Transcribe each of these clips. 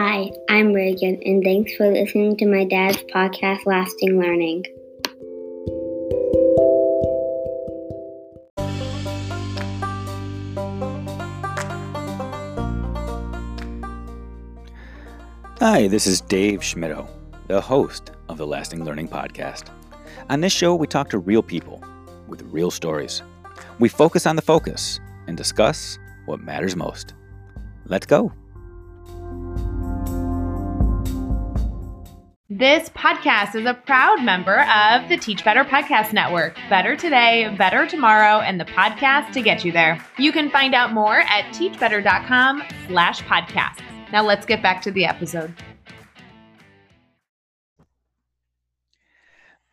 Hi, I'm Reagan, and thanks for listening to my dad's podcast, Lasting Learning. Hi, this is Dave Schmittou, the host of the Lasting Learning Podcast. On this show, we talk to real people with real stories. We focus on the focus and discuss what matters most. Let's go. This podcast is a proud member of the Teach Better Podcast Network. Better today, better tomorrow, and the podcast to get you there. You can find out more at teachbetter.com slash podcasts. Now let's get back to the episode.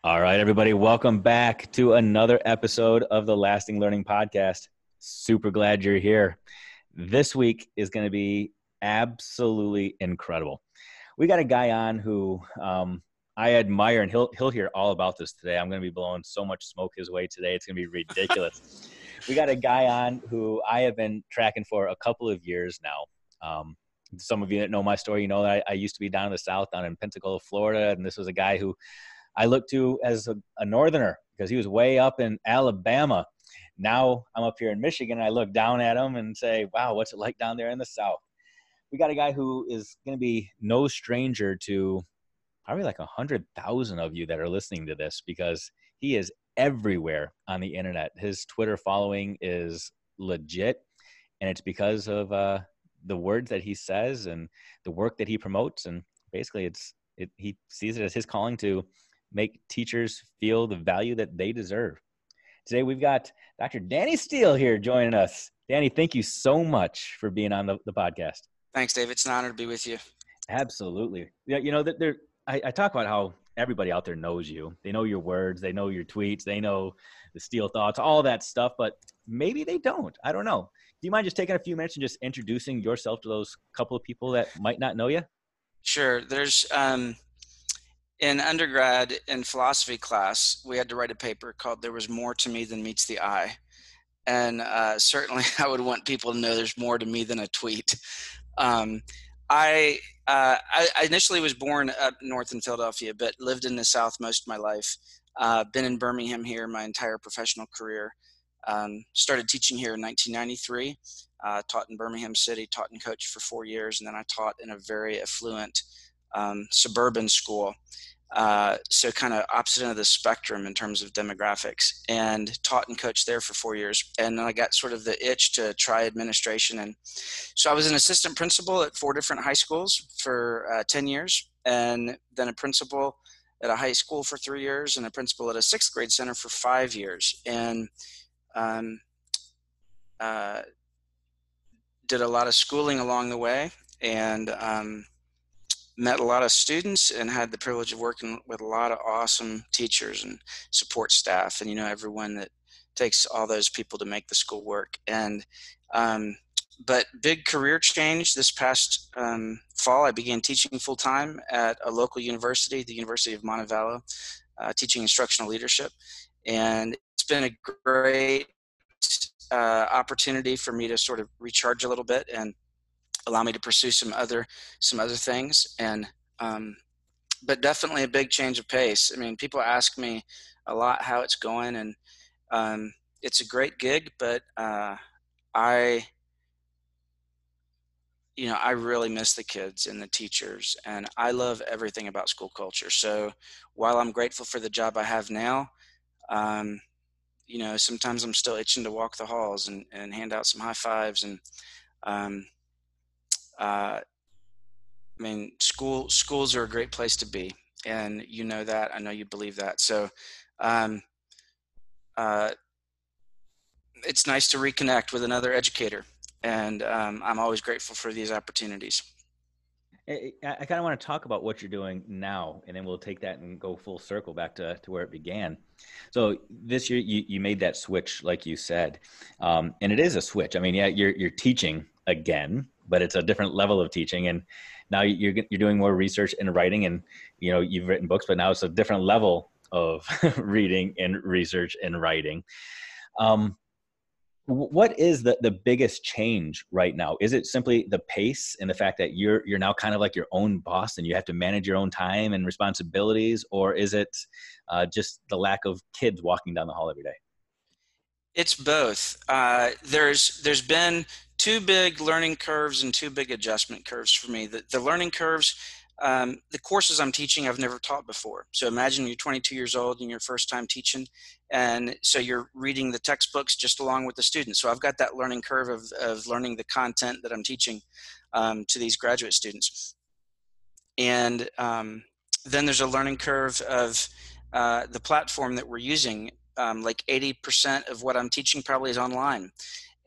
All right, everybody, welcome back to another episode of the Lasting Learning Podcast. Super glad you're here. This week is going to be absolutely incredible. We got a guy on who um, I admire, and he'll he'll hear all about this today. I'm going to be blowing so much smoke his way today; it's going to be ridiculous. we got a guy on who I have been tracking for a couple of years now. Um, some of you that know my story, you know that I, I, used to be down in the south, down in Pensacola, Florida, and this was a guy who I looked to as a, a northerner because he was way up in Alabama. Now I'm up here in Michigan, and I look down at him and say, "Wow, what's it like down there in the south?" We got a guy who is going to be no stranger to probably like a hundred thousand of you that are listening to this because he is everywhere on the internet. His Twitter following is legit, and it's because of uh, the words that he says and the work that he promotes and basically it's it, he sees it as his calling to make teachers feel the value that they deserve. Today we've got dr danny steele here joining us. Danny thank you so much for being on the, the podcast thanks dave. It's an honor to be with you. Absolutely. Yeah you know that there I, I talk about how everybody out there knows you. They know your words they know your tweets they know the Steele Thoughts all that stuff but maybe they don't. I don't know. Do you mind just taking a few minutes and just introducing yourself to those couple of people that might not know you? Sure. There's um, in undergrad in philosophy class, we had to write a paper called "There Was More to Me Than Meets the Eye," and uh, certainly I would want people to know there's more to me than a tweet. Um, I, uh, I, I initially was born up north in Philadelphia, but lived in the South most of my life. Uh, been in Birmingham here my entire professional career. Um, started teaching here in 1993. Uh, taught in Birmingham City, taught and coached for four years, and then I taught in a very affluent um, suburban school. Uh, so kind of opposite end of the spectrum in terms of demographics, and taught and coached there for four years. And then I got sort of the itch to try administration, and so I was an assistant principal at four different high schools for uh, ten years, and then a principal at a high school for three years, and a principal at a sixth grade center for five years. And um, uh, did a lot of schooling along the way and um, met a lot of students and had the privilege of working with a lot of awesome teachers and support staff and you know everyone that takes all those people to make the school work. And um, but big career change this past um, fall i began teaching full-time at a local university the university of montevallo uh, teaching instructional leadership. And it's been a great uh, opportunity for me to sort of recharge a little bit and allow me to pursue some other some other things and um, but definitely a big change of pace i mean people ask me a lot how it's going and um, it's a great gig but uh, i you know i really miss the kids and the teachers and i love everything about school culture so while i'm grateful for the job i have now um, you know, sometimes I'm still itching to walk the halls and, and hand out some high fives. And, um, uh, I mean, school schools are a great place to be, and you know that. I know you believe that. So, um, uh, it's nice to reconnect with another educator, and um, I'm always grateful for these opportunities. I, I kind of want to talk about what you're doing now, and then we'll take that and go full circle back to, to where it began. So this year, you, you made that switch, like you said, um, and it is a switch. I mean, yeah, you're you're teaching again, but it's a different level of teaching, and now you're you're doing more research and writing, and you know you've written books, but now it's a different level of reading and research and writing. Um, what is the, the biggest change right now? Is it simply the pace and the fact that you're you're now kind of like your own boss and you have to manage your own time and responsibilities? Or is it uh, just the lack of kids walking down the hall every day? It's both. Uh, there's there's been two big learning curves and two big adjustment curves for me the, the learning curves um, the courses I'm teaching I've never taught before. So imagine you're 22 years old and your first time teaching, and so you're reading the textbooks just along with the students. So I've got that learning curve of, of learning the content that I'm teaching um, to these graduate students. And um, then there's a learning curve of uh, the platform that we're using. Um, like 80% of what I'm teaching probably is online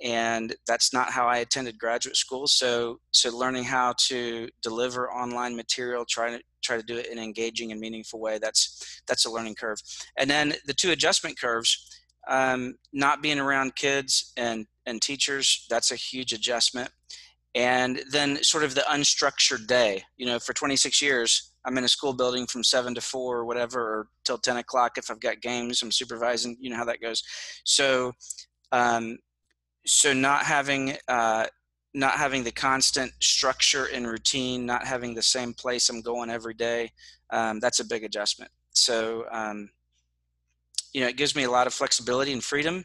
and that's not how I attended graduate school. So, so learning how to deliver online material, try to try to do it in an engaging and meaningful way. That's that's a learning curve. And then the two adjustment curves, um, not being around kids and and teachers, that's a huge adjustment. And then sort of the unstructured day. You know, for 26 years, I'm in a school building from seven to four or whatever, or till 10 o'clock if I've got games. I'm supervising. You know how that goes. So um, so not having uh, not having the constant structure and routine, not having the same place I'm going every day, um, that's a big adjustment. So um, you know, it gives me a lot of flexibility and freedom,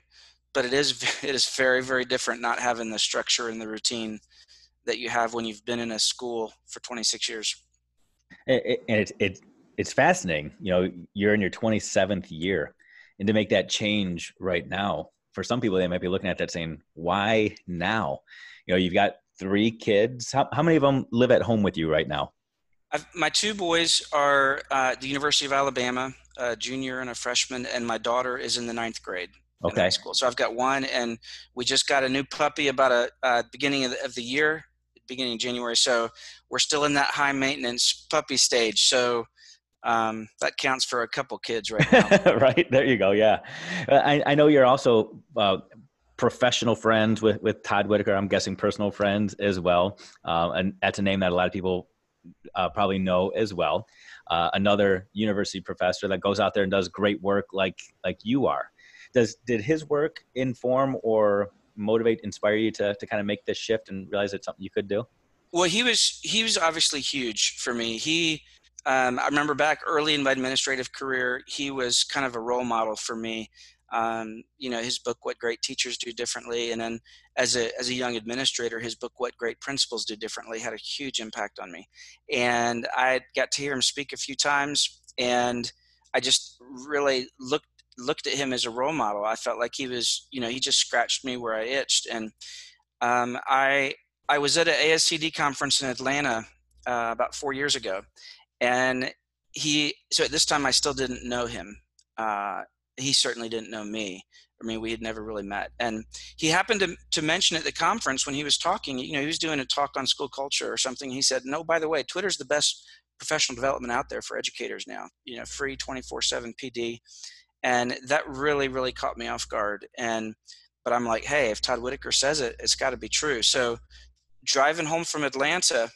but it is it is very very different not having the structure and the routine that you have when you've been in a school for 26 years. And it's it, it's fascinating. You know, you're in your 27th year, and to make that change right now for some people, they might be looking at that saying, why now? You know, you've got three kids. How, how many of them live at home with you right now? I've, my two boys are uh, at the University of Alabama, a junior and a freshman, and my daughter is in the ninth grade. Okay. school. So I've got one, and we just got a new puppy about a uh, beginning of the, of the year, beginning of January. So we're still in that high maintenance puppy stage. So um, that counts for a couple kids right now. right there, you go. Yeah, uh, I, I know you're also uh, professional friends with with Todd Whitaker. I'm guessing personal friends as well, uh, and that's a name that a lot of people uh, probably know as well. Uh, another university professor that goes out there and does great work like like you are. Does did his work inform or motivate, inspire you to to kind of make this shift and realize it's something you could do? Well, he was he was obviously huge for me. He um, I remember back early in my administrative career, he was kind of a role model for me. Um, you know, his book, What Great Teachers Do Differently, and then as a, as a young administrator, his book, What Great Principals Do Differently, had a huge impact on me. And I got to hear him speak a few times, and I just really looked looked at him as a role model. I felt like he was, you know, he just scratched me where I itched. And um, I I was at an ASCD conference in Atlanta uh, about four years ago, and he so at this time i still didn't know him. Uh, he certainly didn't know me. I mean we had never really met. And he happened to, to mention at the conference when he was talking you know he was doing a talk on school culture or something. He said no by the way twitter's the best professional development out there for educators now you know free 24-7 pd and that really really caught me off guard. And but i'm like hey if todd whitaker says it it's got to be true. So driving home from atlanta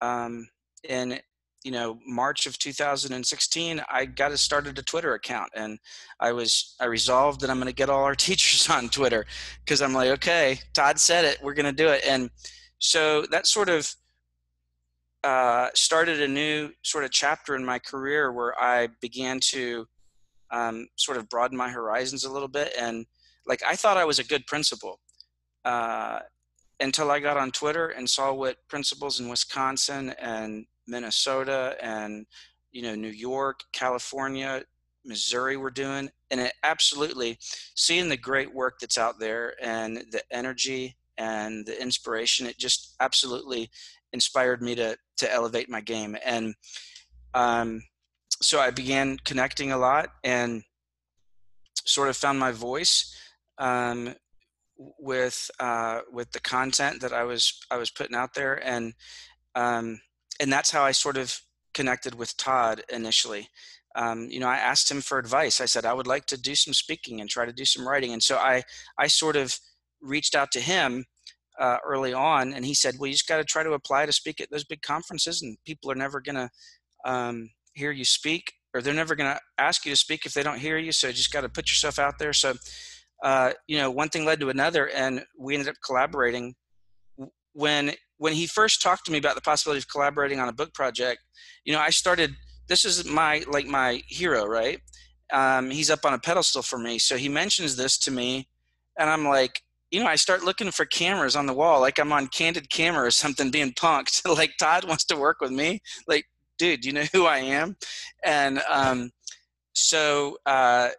um, and you know march of 2016 i got to started a twitter account and i was i resolved that i'm going to get all our teachers on twitter because i'm like okay todd said it we're going to do it. And so that sort of uh, started a new sort of chapter in my career where i began to um, sort of broaden my horizons a little bit and like i thought i was a good principal uh, until i got on twitter and saw what principals in wisconsin and Minnesota and you know New York, California, Missouri were doing, and it absolutely seeing the great work that's out there and the energy and the inspiration. It just absolutely inspired me to to elevate my game, and um, so I began connecting a lot and sort of found my voice um, with uh, with the content that I was I was putting out there, and um, and that's how I sort of connected with Todd initially. Um, you know, I asked him for advice. I said I would like to do some speaking and try to do some writing, and so I I sort of reached out to him uh, early on, and he said, "Well, you just got to try to apply to speak at those big conferences, and people are never going to um, hear you speak, or they're never going to ask you to speak if they don't hear you. So you just got to put yourself out there." So uh, you know, one thing led to another, and we ended up collaborating. When when he first talked to me about the possibility of collaborating on a book project, you know, I started. This is my like my hero, right? Um, he's up on a pedestal for me. So he mentions this to me, and I'm like, you know, I start looking for cameras on the wall, like I'm on candid camera or something, being punked. like Todd wants to work with me. Like, dude, you know who I am? And um, so, uh,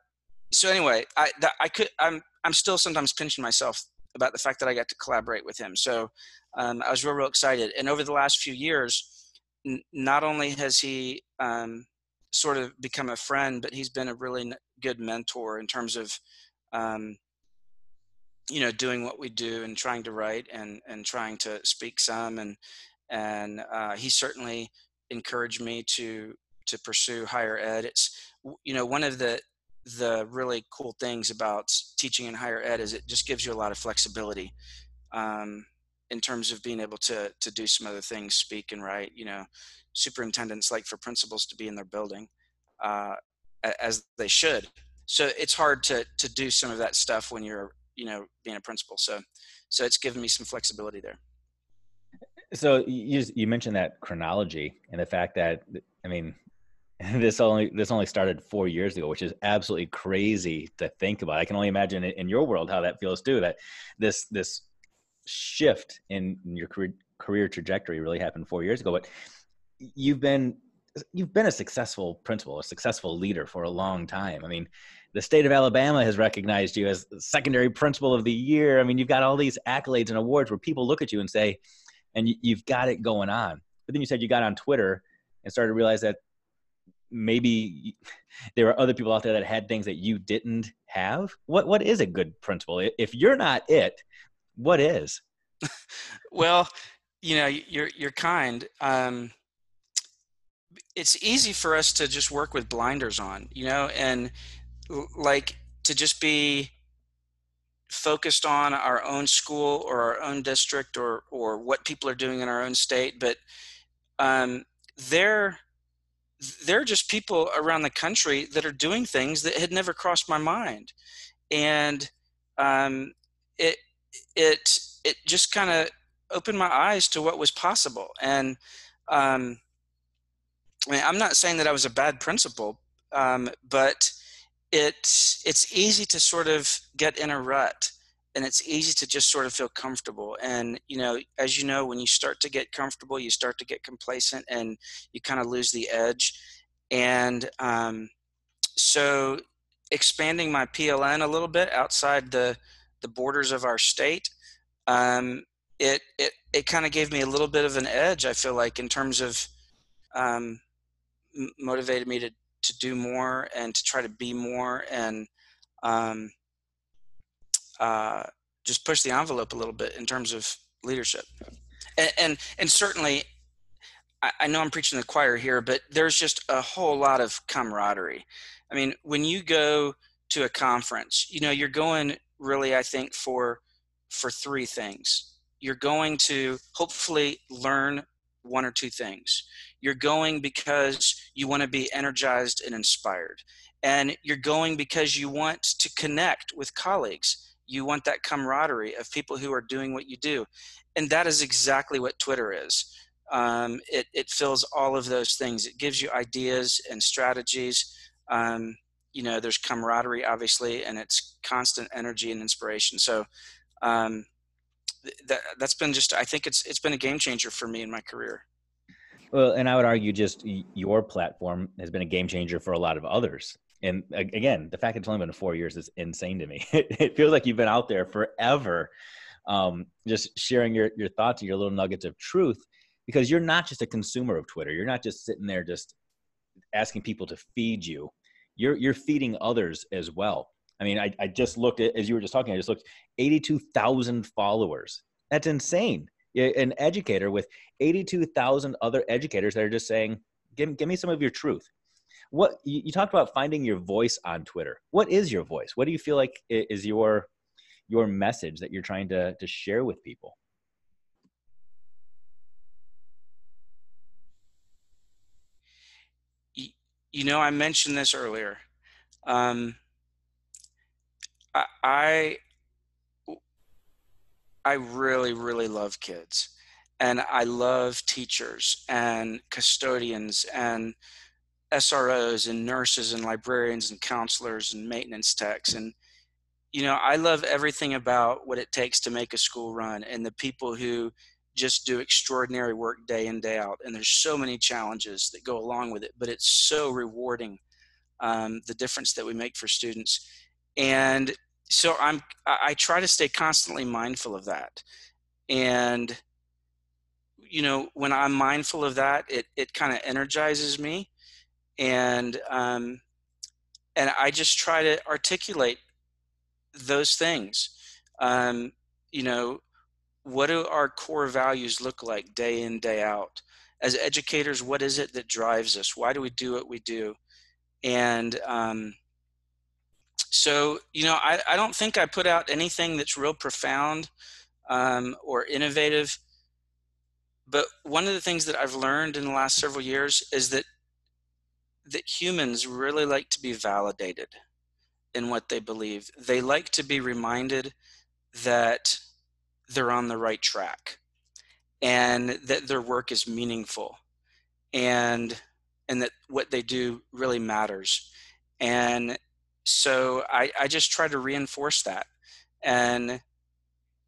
so anyway, I I could I'm I'm still sometimes pinching myself about the fact that I got to collaborate with him. So um, I was real real excited. And over the last few years, n- not only has he um, sort of become a friend, but he's been a really good mentor in terms of um, you know doing what we do and trying to write and and trying to speak some. And and uh, he certainly encouraged me to to pursue higher ed. It's you know one of the the really cool things about teaching in higher ed is it just gives you a lot of flexibility. Um, in terms of being able to to do some other things speak and write you know superintendents like for principals to be in their building uh, as they should. So it's hard to to do some of that stuff when you're you know being a principal. So so it's given me some flexibility there. So you you mentioned that chronology and the fact that i mean this only this only started four years ago which is absolutely crazy to think about. I can only imagine in your world how that feels too that this this shift in your career career trajectory really happened four years ago but you've been you've been a successful principal a successful leader for a long time i mean the state of Alabama has recognized you as secondary principal of the year. I mean, you've got all these accolades and awards where people look at you and say, and you've got it going on. But then you said you got on Twitter and started to realize that maybe there are other people out there that had things that you didn't have. What what is a good principal? If you're not it, what is? well, you know, you're you're kind. Um, it's easy for us to just work with blinders on, you know, and like to just be focused on our own school or our own district or or what people are doing in our own state but um, they're they're just people around the country that are doing things that had never crossed my mind and um, it it it just kind of opened my eyes to what was possible. And um, I mean, I'm not saying that I was a bad principal, um, but it's it's easy to sort of get in a rut and it's easy to just sort of feel comfortable. And you know as you know when you start to get comfortable you start to get complacent and you kind of lose the edge. And um, so expanding my pln a little bit outside the the borders of our state um, it it, it kind of gave me a little bit of an edge i feel like in terms of um, motivated me to to do more and to try to be more and um, uh, just push the envelope a little bit in terms of leadership. And and, and certainly, I, I know I'm preaching the choir here, but there's just a whole lot of camaraderie. I mean, when you go to a conference, you know, you're going really, I think, for for three things. You're going to hopefully learn one or two things. You're going because you want to be energized and inspired. And you're going because you want to connect with colleagues. You want that camaraderie of people who are doing what you do. And that is exactly what Twitter is. Um, it, it fills all of those things. It gives you ideas and strategies. Um, you know, there's camaraderie, obviously, and it's constant energy and inspiration. So, um, that that's been just I think it's it's been a game changer for me in my career. Well, and I would argue just your platform has been a game changer for a lot of others. And again, the fact that it's only been four years is insane to me. it feels like you've been out there forever, um, just sharing your your thoughts and your little nuggets of truth. Because you're not just a consumer of Twitter. You're not just sitting there just asking people to feed you. You're you're feeding others as well. I mean, I, I just looked at, as you were just talking, I just looked 82,000 followers. That's insane. An educator with 82,000 other educators that are just saying, give, give me some of your truth. What you, you talked about finding your voice on Twitter. What is your voice? What do you feel like is your your message that you're trying to to share with people? You know, I mentioned this earlier. Um, I I really really love kids, and I love teachers and custodians and SROs and nurses and librarians and counselors and maintenance techs and you know I love everything about what it takes to make a school run and the people who just do extraordinary work day in day out and there's so many challenges that go along with it but it's so rewarding um, the difference that we make for students. And so i'm i try to stay constantly mindful of that. And you know when i'm mindful of that it it kind of energizes me. And um and i just try to articulate those things. Um you know what do our core values look like day in day out? As educators what is it that drives us? Why do we do what we do? And um, so you know I, I don't think i put out anything that's real profound um, or innovative but one of the things that i've learned in the last several years is that that humans really like to be validated in what they believe. They like to be reminded that they're on the right track and that their work is meaningful and and that what they do really matters. And so I, I just try to reinforce that. And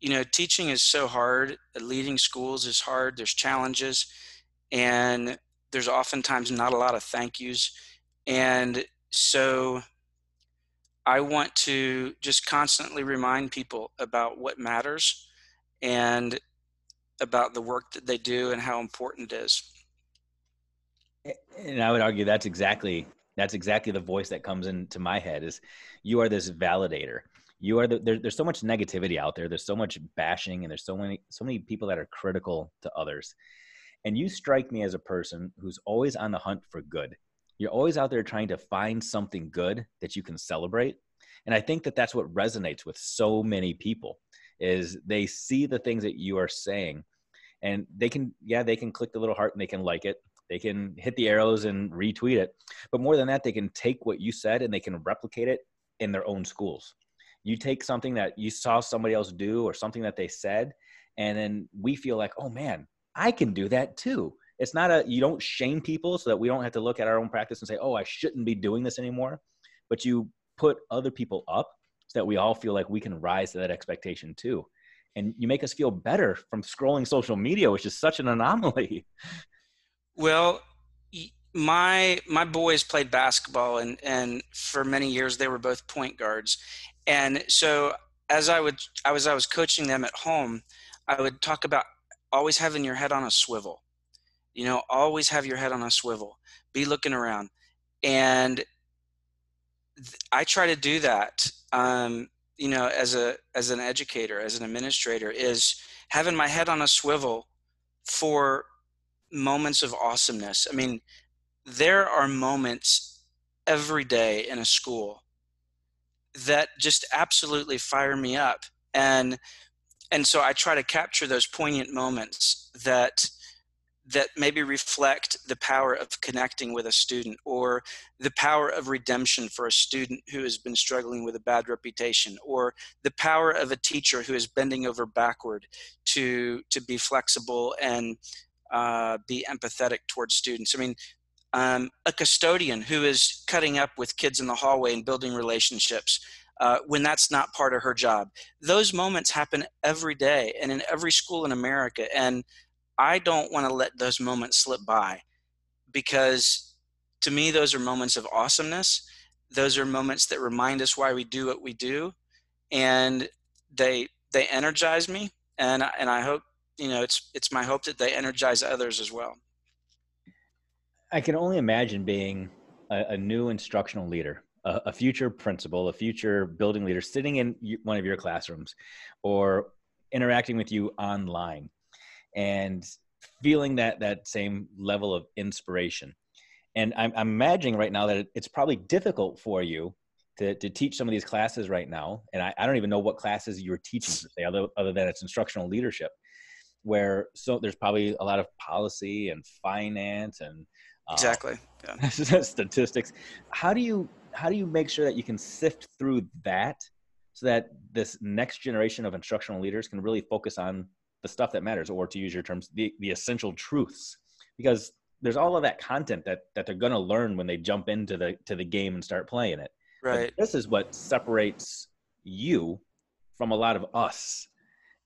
you know teaching is so hard leading schools is hard there's challenges and there's oftentimes not a lot of thank yous. And so i want to just constantly remind people about what matters and about the work that they do and how important it is. And I would argue that's exactly that's exactly the voice that comes into my head is you are this validator. You are the, there, there's so much negativity out there. There's so much bashing and there's so many so many people that are critical to others. And you strike me as a person who's always on the hunt for good. You're always out there trying to find something good that you can celebrate. And I think that that's what resonates with so many people is they see the things that you are saying and they can yeah they can click the little heart and they can like it. They can hit the arrows and retweet it. But more than that they can take what you said and they can replicate it in their own schools. You take something that you saw somebody else do or something that they said and then we feel like oh man i can do that too. It's not a you don't shame people so that we don't have to look at our own practice and say oh i shouldn't be doing this anymore. But you put other people up that we all feel like we can rise to that expectation too. And you make us feel better from scrolling social media, which is such an anomaly. Well, my my boys played basketball and and for many years they were both point guards. And so as I would I was I was coaching them at home, I would talk about always having your head on a swivel. You know, always have your head on a swivel. Be looking around. And I try to do that. Um, you know, as a as an educator, as an administrator, is having my head on a swivel for moments of awesomeness. I mean, there are moments every day in a school that just absolutely fire me up, and and so I try to capture those poignant moments that that maybe reflect the power of connecting with a student or the power of redemption for a student who has been struggling with a bad reputation or the power of a teacher who is bending over backward to to be flexible and uh, be empathetic towards students i mean um, a custodian who is cutting up with kids in the hallway and building relationships uh, when that's not part of her job. Those moments happen every day and in every school in America. And I don't want to let those moments slip by because to me, those are moments of awesomeness. Those are moments that remind us why we do what we do. And they, they energize me. And, and I hope, you know, it's, it's my hope that they energize others as well. I can only imagine being a, a new instructional leader, a, a future principal, a future building leader sitting in one of your classrooms or interacting with you online and feeling that that same level of inspiration. And I'm, I'm imagining right now that it's probably difficult for you to, to teach some of these classes right now. And I, I don't even know what classes you're teaching se, other, other than it's instructional leadership, where so there's probably a lot of policy and finance and uh, exactly yeah. statistics. How do you how do you make sure that you can sift through that so that this next generation of instructional leaders can really focus on the stuff that matters, or to use your terms, the, the essential truths. Because there's all of that content that that they're going to learn when they jump into the to the game and start playing it. Right. But this is what separates you from a lot of us.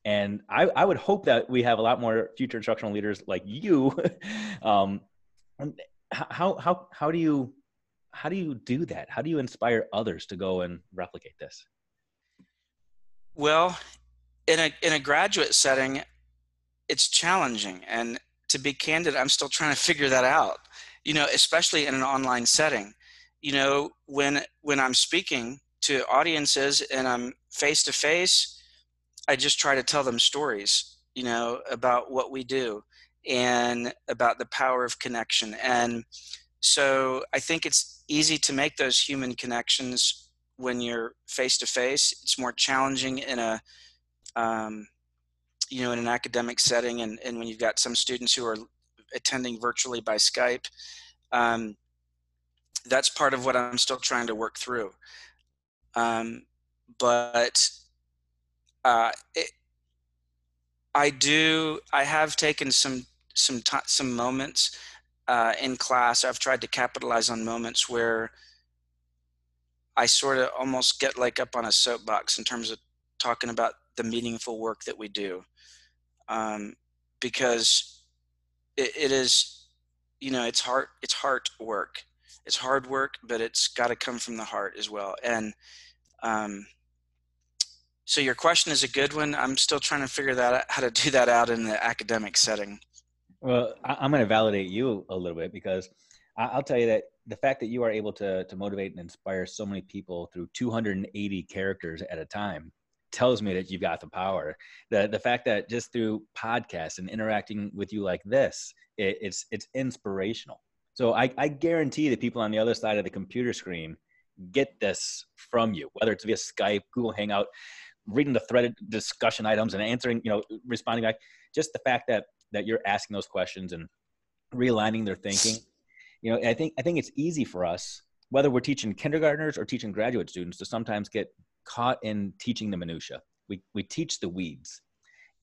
And I, I would hope that we have a lot more future instructional leaders like you. um, how how how do you how do you do that? How do you inspire others to go and replicate this? Well, in a in a graduate setting, it's challenging, and to be candid, I'm still trying to figure that out. You know, especially in an online setting. You know, when when I'm speaking to audiences and I'm face to face, I just try to tell them stories. You know, about what we do and about the power of connection. And so I think it's easy to make those human connections when you're face to face. It's more challenging in a um, you know in an academic setting and, and when you've got some students who are attending virtually by Skype. Um, that's part of what I'm still trying to work through. Um, but uh, it, I do. I have taken some some t- some moments uh, in class. I've tried to capitalize on moments where I sort of almost get like up on a soapbox in terms of talking about the meaningful work that we do, um, because it, it is, you know, it's heart it's heart work. It's hard work, but it's got to come from the heart as well. And um, so your question is a good one. I'm still trying to figure that out, how to do that out in the academic setting. Well, I, am going to validate you a little bit because I'll tell you that the fact that you are able to to motivate and inspire so many people through 280 characters at a time tells me that you've got the power. The the fact that just through podcasts and interacting with you like this, it, it's it's inspirational. So I, I guarantee the people on the other side of the computer screen get this from you, whether it's via Skype, Google Hangout, reading the threaded discussion items and answering, you know, responding back. Just the fact that that you're asking those questions and realigning their thinking. You know, I think I think it's easy for us, whether we're teaching kindergartners or teaching graduate students, to sometimes get caught in teaching the minutia. We we teach the weeds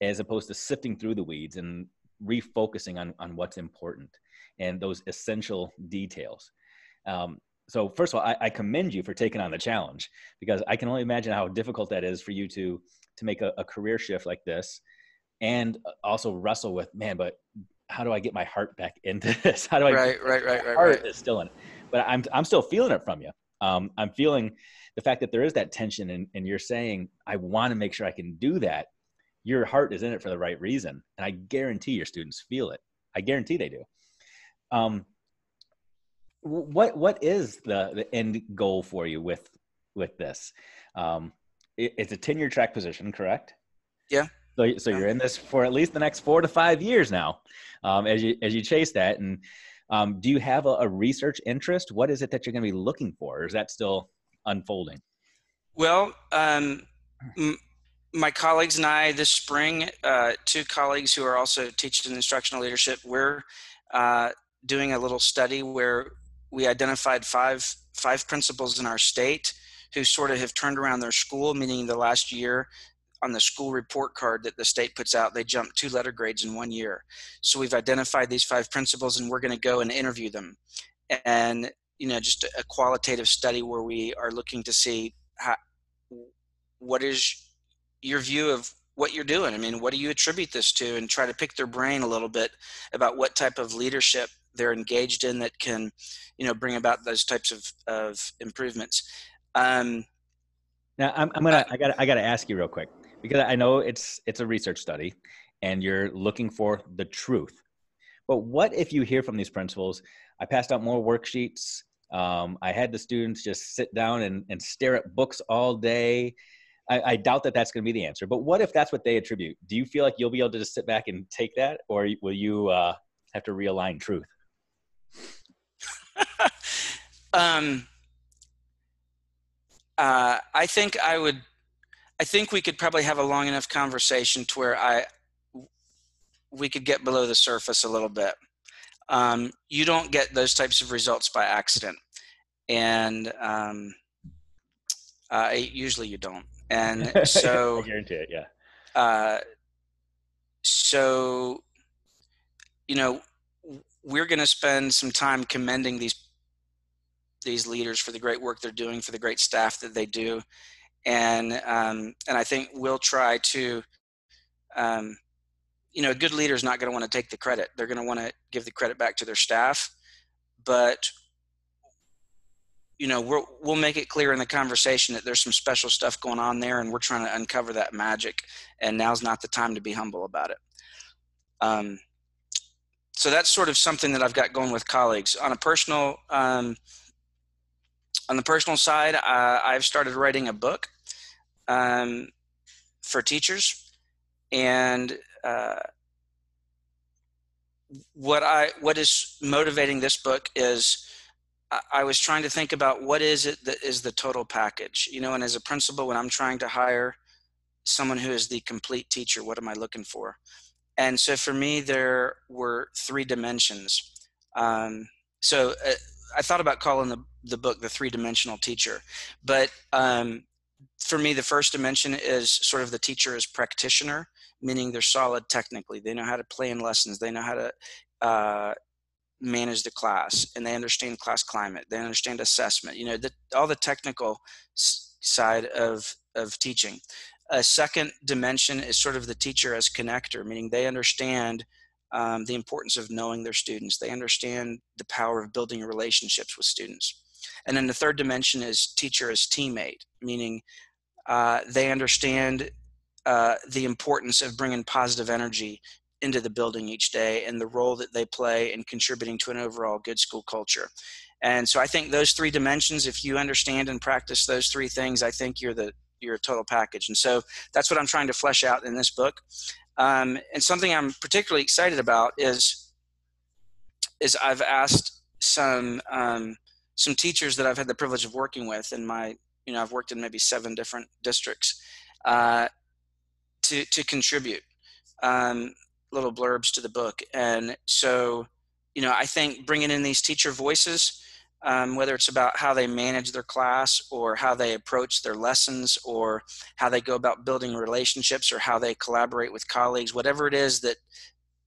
as opposed to sifting through the weeds and refocusing on on what's important and those essential details. Um, so first of all, I, I, commend you for taking on the challenge because I can only imagine how difficult that is for you to to make a, a career shift like this and also wrestle with man but how do i get my heart back into this how do i right right right right heart right. is still in it but i'm i'm still feeling it from you um, i'm feeling the fact that there is that tension and, and you're saying i want to make sure i can do that your heart is in it for the right reason and i guarantee your students feel it. I guarantee they do. Um, what what is the the end goal for you with with this? Um, it, it's a tenure track position correct? Yeah. So, so you're in this for at least the next four to five years now, um, as you as you chase that. And um, do you have a, a, research interest? What is it that you're going to be looking for? Or is that still unfolding? Well, um, m- my colleagues and I this spring, uh, two colleagues who are also teaching instructional leadership, we're uh, doing a little study where we identified five five principals in our state who sort of have turned around their school, meaning the last year on the school report card that the state puts out, they jump two letter grades in one year. So we've identified these five principals and we're going to go and interview them. And, you know, just a qualitative study where we are looking to see how, what is your view of what you're doing. I mean, what do you attribute this to? And try to pick their brain a little bit about what type of leadership they're engaged in that can, you know, bring about those types of, of improvements. Um, now I'm, I'm gonna, I gotta, I gotta ask you real quick because I know it's it's a research study and you're looking for the truth. But what if you hear from these principals? I passed out more worksheets. Um, I had the students just sit down and, and stare at books all day. I, I doubt that that's going to be the answer. But what if that's what they attribute? Do you feel like you'll be able to just sit back and take that, or will you uh, have to realign truth? um, uh, I think I would I think we could probably have a long enough conversation to where I we could get below the surface a little bit. Um, you don't get those types of results by accident, and um, uh, usually you don't. And so you're into it, yeah. Uh, so, you know, we're going to spend some time commending these these leaders for the great work they're doing, for the great staff that they do, and um, and I think we'll try to. Um, you know, a good leader is not going to want to take the credit. They're going to want to give the credit back to their staff, but you know we will we'll make it clear in the conversation that there's some special stuff going on there and we're trying to uncover that magic and now's not the time to be humble about it um, so that's sort of something that i've got going with colleagues on a personal um, on the personal side uh, i've started writing a book um, for teachers and uh, what i what is motivating this book is I was trying to think about what is it that is the total package, you know, and as a principal, when I'm trying to hire someone who is the complete teacher, what am I looking for? And so for me, there were three dimensions. Um, so uh, I thought about calling the, the book the three dimensional teacher, but um, for me, the first dimension is sort of the teacher as practitioner, meaning they're solid technically. They know how to plan lessons. They know how to uh, manage the class and they understand class climate they understand assessment you know the, all the technical side of of teaching a second dimension is sort of the teacher as connector meaning they understand um, the importance of knowing their students they understand the power of building relationships with students and then the third dimension is teacher as teammate meaning uh, they understand uh, the importance of bringing positive energy into the building each day and the role that they play in contributing to an overall good school culture. And so I think those three dimensions, if you understand and practice those three things, I think you're the you're a total package. And so that's what I'm trying to flesh out in this book. Um, and something I'm particularly excited about is is I've asked some um, some teachers that I've had the privilege of working with in my you know I've worked in maybe seven different districts uh, to to contribute. Um, little blurbs to the book. And so, you know, I think bringing in these teacher voices, um, whether it's about how they manage their class or how they approach their lessons or how they go about building relationships or how they collaborate with colleagues, whatever it is that,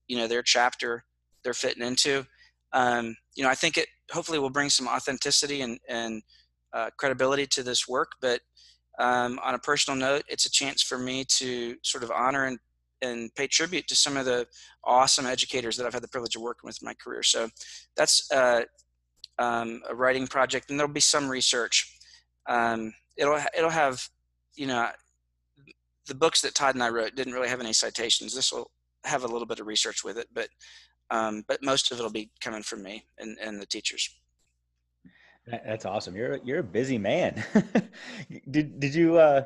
you know, their chapter they're fitting into, um, you know, I think it hopefully will bring some authenticity and, and uh, credibility to this work. But um, on a personal note, it's a chance for me to sort of honor and and pay tribute to some of the awesome educators that I've had the privilege of working with in my career. So that's uh, um, a writing project, and there'll be some research. Um, it'll it'll have, you know, the books that Todd and I wrote didn't really have any citations. This will have a little bit of research with it, but um, but most of it will be coming from me and, and the teachers. That's awesome. You're you're a busy man. did did you uh,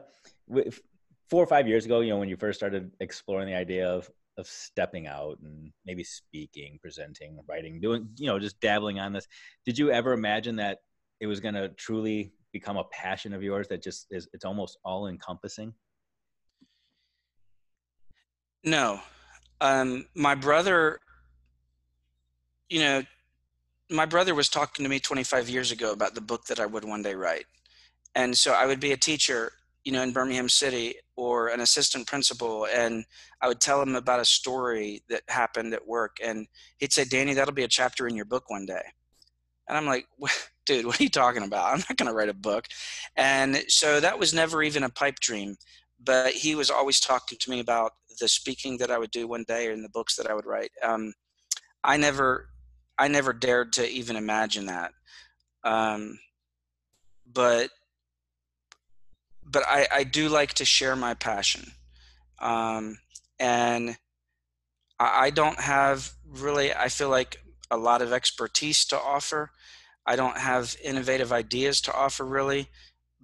four or five years ago, you know, when you first started exploring the idea of of stepping out and maybe speaking, presenting, writing, doing, you know, just dabbling on this, did you ever imagine that it was going to truly become a passion of yours that just is it's almost all encompassing? No. Um, my brother, you know, my brother was talking to me 25 years ago about the book that I would one day write. And so I would be a teacher you know, in Birmingham City or an assistant principal, and I would tell him about a story that happened at work, and he'd say, "Danny, that'll be a chapter in your book one day." And I'm like, "Dude, what are you talking about? I'm not going to write a book." And so that was never even a pipe dream, but he was always talking to me about the speaking that I would do one day and the books that I would write. Um, I never, I never dared to even imagine that. Um, but but I, I do like to share my passion. Um, and I, I don't have really, I feel like a lot of expertise to offer. I don't have innovative ideas to offer really,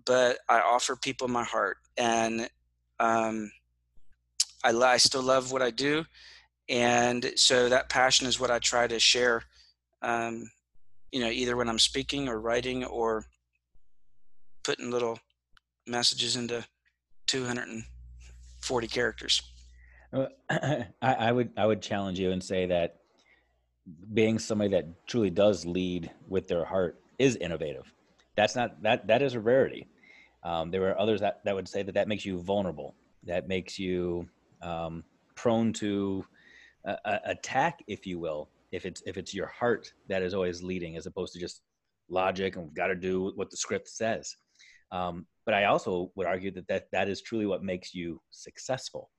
but I offer people my heart. And um, I, I still love what I do. And so that passion is what I try to share, um, you know, either when I'm speaking or writing or putting little messages into 240 characters. I, I would I would challenge you and say that being somebody that truly does lead with their heart is innovative. That's not that that is a rarity. Um, there are others that, that would say that that makes you vulnerable, that makes you um, prone to uh, attack, if you will, if it's if it's your heart that is always leading, as opposed to just logic and we've got to do what the script says. Um, but I also would argue that, that that is truly what makes you successful,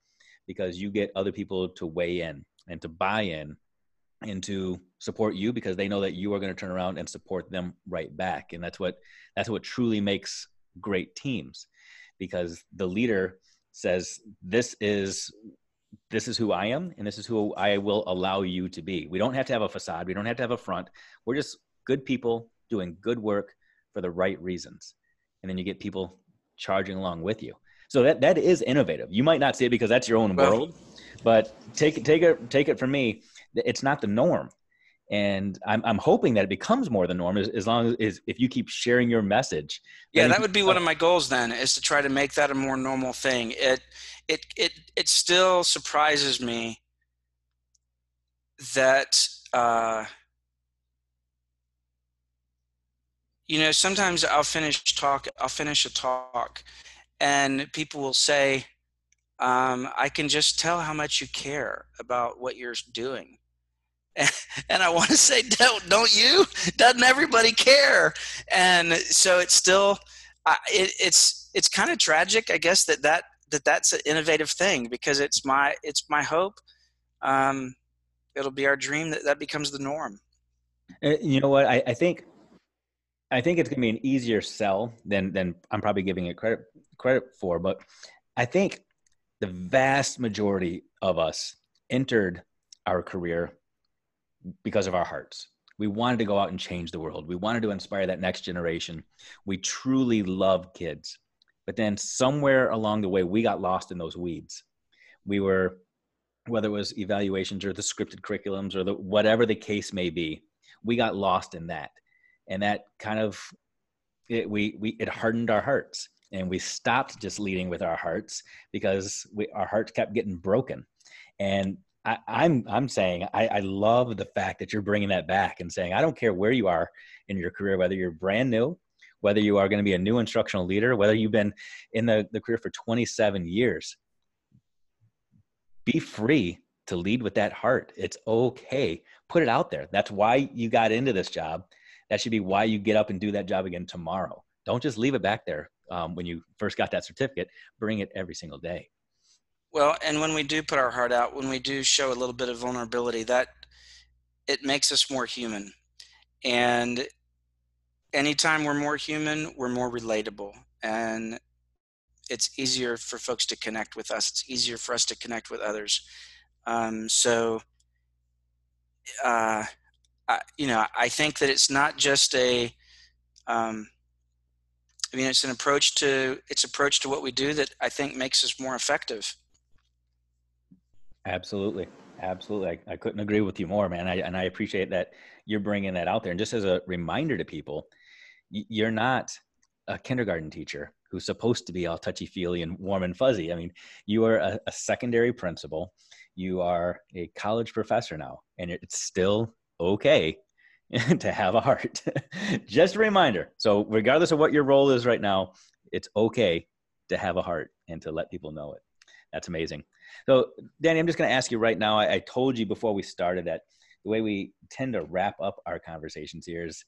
because you get other people to weigh in and to buy in and to support you because they know that you are going to turn around and support them right back and that's what that's what truly makes great teams because the leader says this is this is who I am and this is who I will allow you to be. We don't have to have a facade, we don't have to have a front. We're just good people doing good work for the right reasons. And then you get people charging along with you. So that that is innovative. You might not see it because that's your own well, world, but take it take it take it from me, it's not the norm and I'm, I'm hoping that it becomes more the norm as, as long as if you keep sharing your message yeah that would be one of my goals then is to try to make that a more normal thing it it it, it still surprises me that uh, you know sometimes i'll finish talk i'll finish a talk and people will say um, i can just tell how much you care about what you're doing and I want to say, don't don't you? Doesn't everybody care? And so it's still, it, it's it's kind of tragic, I guess that that that that's an innovative thing because it's my it's my hope. Um, it'll be our dream that that becomes the norm. Uh, you know what? I, I think I think it's gonna be an easier sell than than I'm probably giving it credit credit for, but I think the vast majority of us entered our career because of our hearts. We wanted to go out and change the world. We wanted to inspire that next generation. We truly love kids. But then somewhere along the way, we got lost in those weeds. We were, whether it was evaluations or the scripted curriculums or the whatever the case may be, we got lost in that. And that kind of it, we we it hardened our hearts and we stopped just leading with our hearts because we, our hearts kept getting broken and I, am I'm, I'm saying I, I love the fact that you're bringing that back and saying I don't care where you are in your career, whether you're brand new, whether you are going to be a new instructional leader, whether you've been in the, the career for 27 years. Be free to lead with that heart. It's okay. Put it out there. That's why you got into this job. That should be why you get up and do that job again tomorrow. Don't just leave it back there um, when you first got that certificate. Bring it every single day. Well, and when we do put our heart out, when we do show a little bit of vulnerability, that it makes us more human. And anytime we're more human, we're more relatable. And it's easier for folks to connect with us. It's easier for us to connect with others. Um, so, uh, I, you know, I think that it's not just a, um, I mean, it's an approach to it's approach to what we do that I think makes us more effective. Absolutely. Absolutely. I, I couldn't agree with you more, man. I, and I appreciate that you're bringing that out there. And just as a reminder to people, you're not a kindergarten teacher who's supposed to be all touchy feely and warm and fuzzy. I mean, you are a, a, secondary principal, you are a college professor now, and it's still okay to have a heart. Just a reminder. So, regardless of what your role is right now, it's okay to have a heart and to let people know it. That's amazing. So, Danny, I'm just going to ask you right now. I, I, told you before we started that the way we tend to wrap up our conversations here is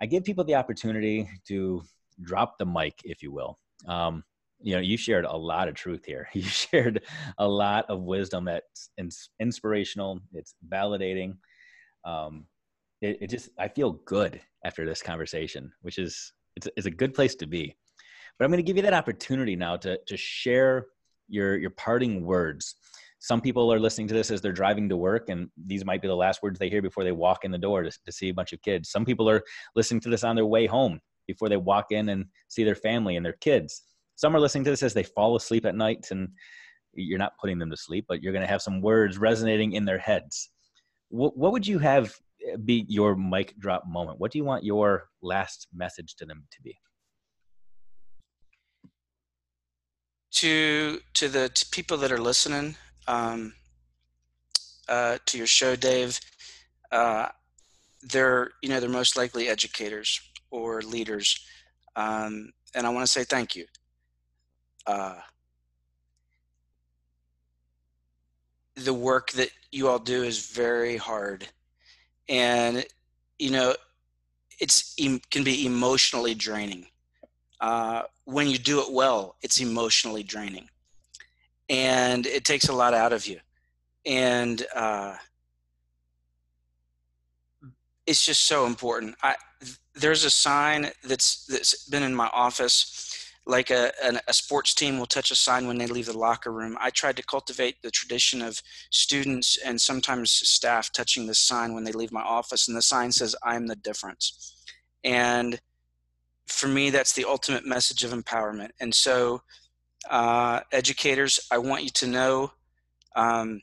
I give people the opportunity to drop the mic, if you will. Um, you know, you shared a lot of truth here. You shared a lot of wisdom that's inspirational. It's validating. Um, it, it, just, I feel good after this conversation, which is, it's, it's a good place to be. But I'm going to give you that opportunity now to, to share your your parting words some people are listening to this as they're driving to work and these might be the last words they hear before they walk in the door to, to see a bunch of kids. Some people are listening to this on their way home before they walk in and see their family and their kids. Some are listening to this as they fall asleep at night and you're not putting them to sleep but you're going to have some words resonating in their heads. What, what would you have eh, be your mic drop moment? What do you want your last message to them to be? To to the to people that are listening um, uh, to your show, Dave. Uh, they're you know they're most likely educators or leaders, um, and I want to say thank you. Uh, the work that you all do is very hard, and you know, it's can be emotionally draining. Uh, when you do it well, it's emotionally draining, and it takes a lot out of you. And uh, it's just so important. I there's a sign that's that's been in my office like a, a, sports team will touch a sign when they leave the locker room. I tried to cultivate the tradition of students and sometimes staff touching the sign when they leave my office, and the sign says, I'm the difference. And for me, that's the ultimate message of empowerment. And so, uh, educators, I want you to know um,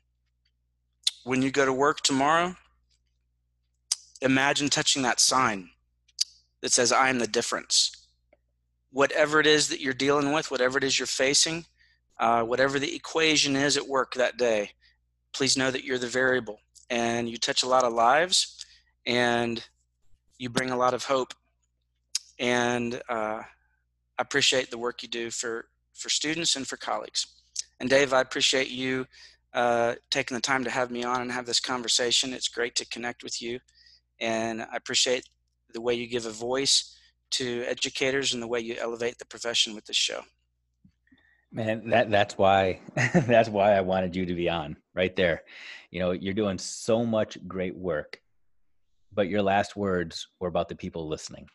when you go to work tomorrow, imagine touching that sign that says, I am the difference. Whatever it is that you're dealing with, whatever it is you're facing, uh, whatever the equation is at work that day, please know that you're the variable and you touch a lot of lives and you bring a lot of hope. And uh, I appreciate the work you do for, for students and for colleagues. And Dave, I appreciate you uh, taking the time to have me on and have this conversation. It's great to connect with you. And I appreciate the way you give a voice to educators and the way you elevate the profession with this show. Man, that that's why that's why I wanted you to be on right there. You know, you're doing so much great work, but your last words were about the people listening.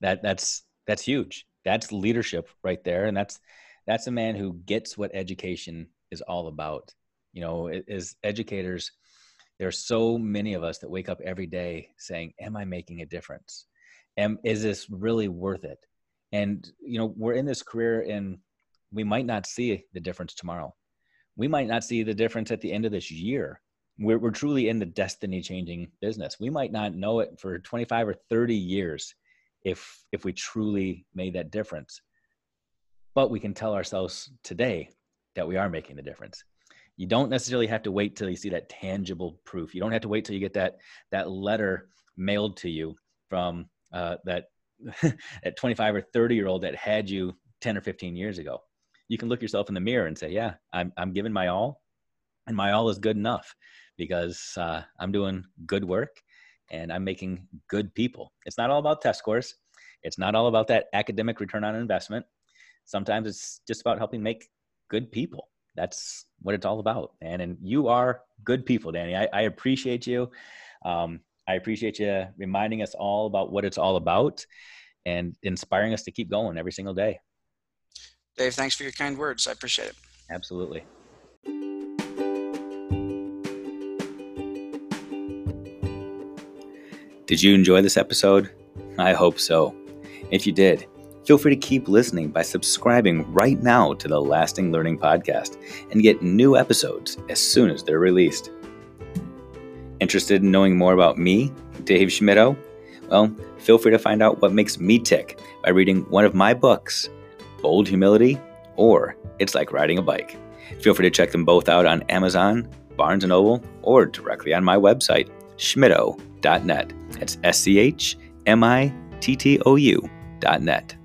That that's that's huge. That's leadership right there, and that's that's a man who gets what education is all about. You know, as educators, there are so many of us that wake up every day saying, "Am I making a difference? Am is this really worth it?" And you know, we're in this career, and we might not see the difference tomorrow. We might not see the difference at the end of this year. We're, we're truly in the destiny changing business. We might not know it for 25 or 30 years if if we truly made that difference. But we can tell ourselves today that we are making the difference you don't necessarily have to wait till you see that tangible proof. You don't have to wait till you get that that letter mailed to you from uh, that at 25 or 30 year old that had you 10 or 15 years ago. You can look yourself in the mirror and say, "Yeah, I'm I'm giving my all, and my all is good enough because uh, I'm doing good work and I'm making good people." It's not all about test scores. It's not all about that academic return on investment. Sometimes it's just about helping make good people that's what it's all about, man. And you are good people, Danny. I, I appreciate you. Um, I appreciate you reminding us all about what it's all about and inspiring us to keep going every single day. Dave, thanks for your kind words. I appreciate it. Absolutely. Did you enjoy this episode? I hope so. If you did, Feel free to keep listening by subscribing right now to the Lasting Learning Podcast and get new episodes as soon as they're released. Interested in knowing more about me, Dave Schmittou? Well, feel free to find out what makes me tick by reading one of my books, Bold Humility or It's Like Riding a Bike. Feel free to check them both out on Amazon, Barnes & Noble, or directly on my website, schmittou.net. That's S C H M I T T O U dot net.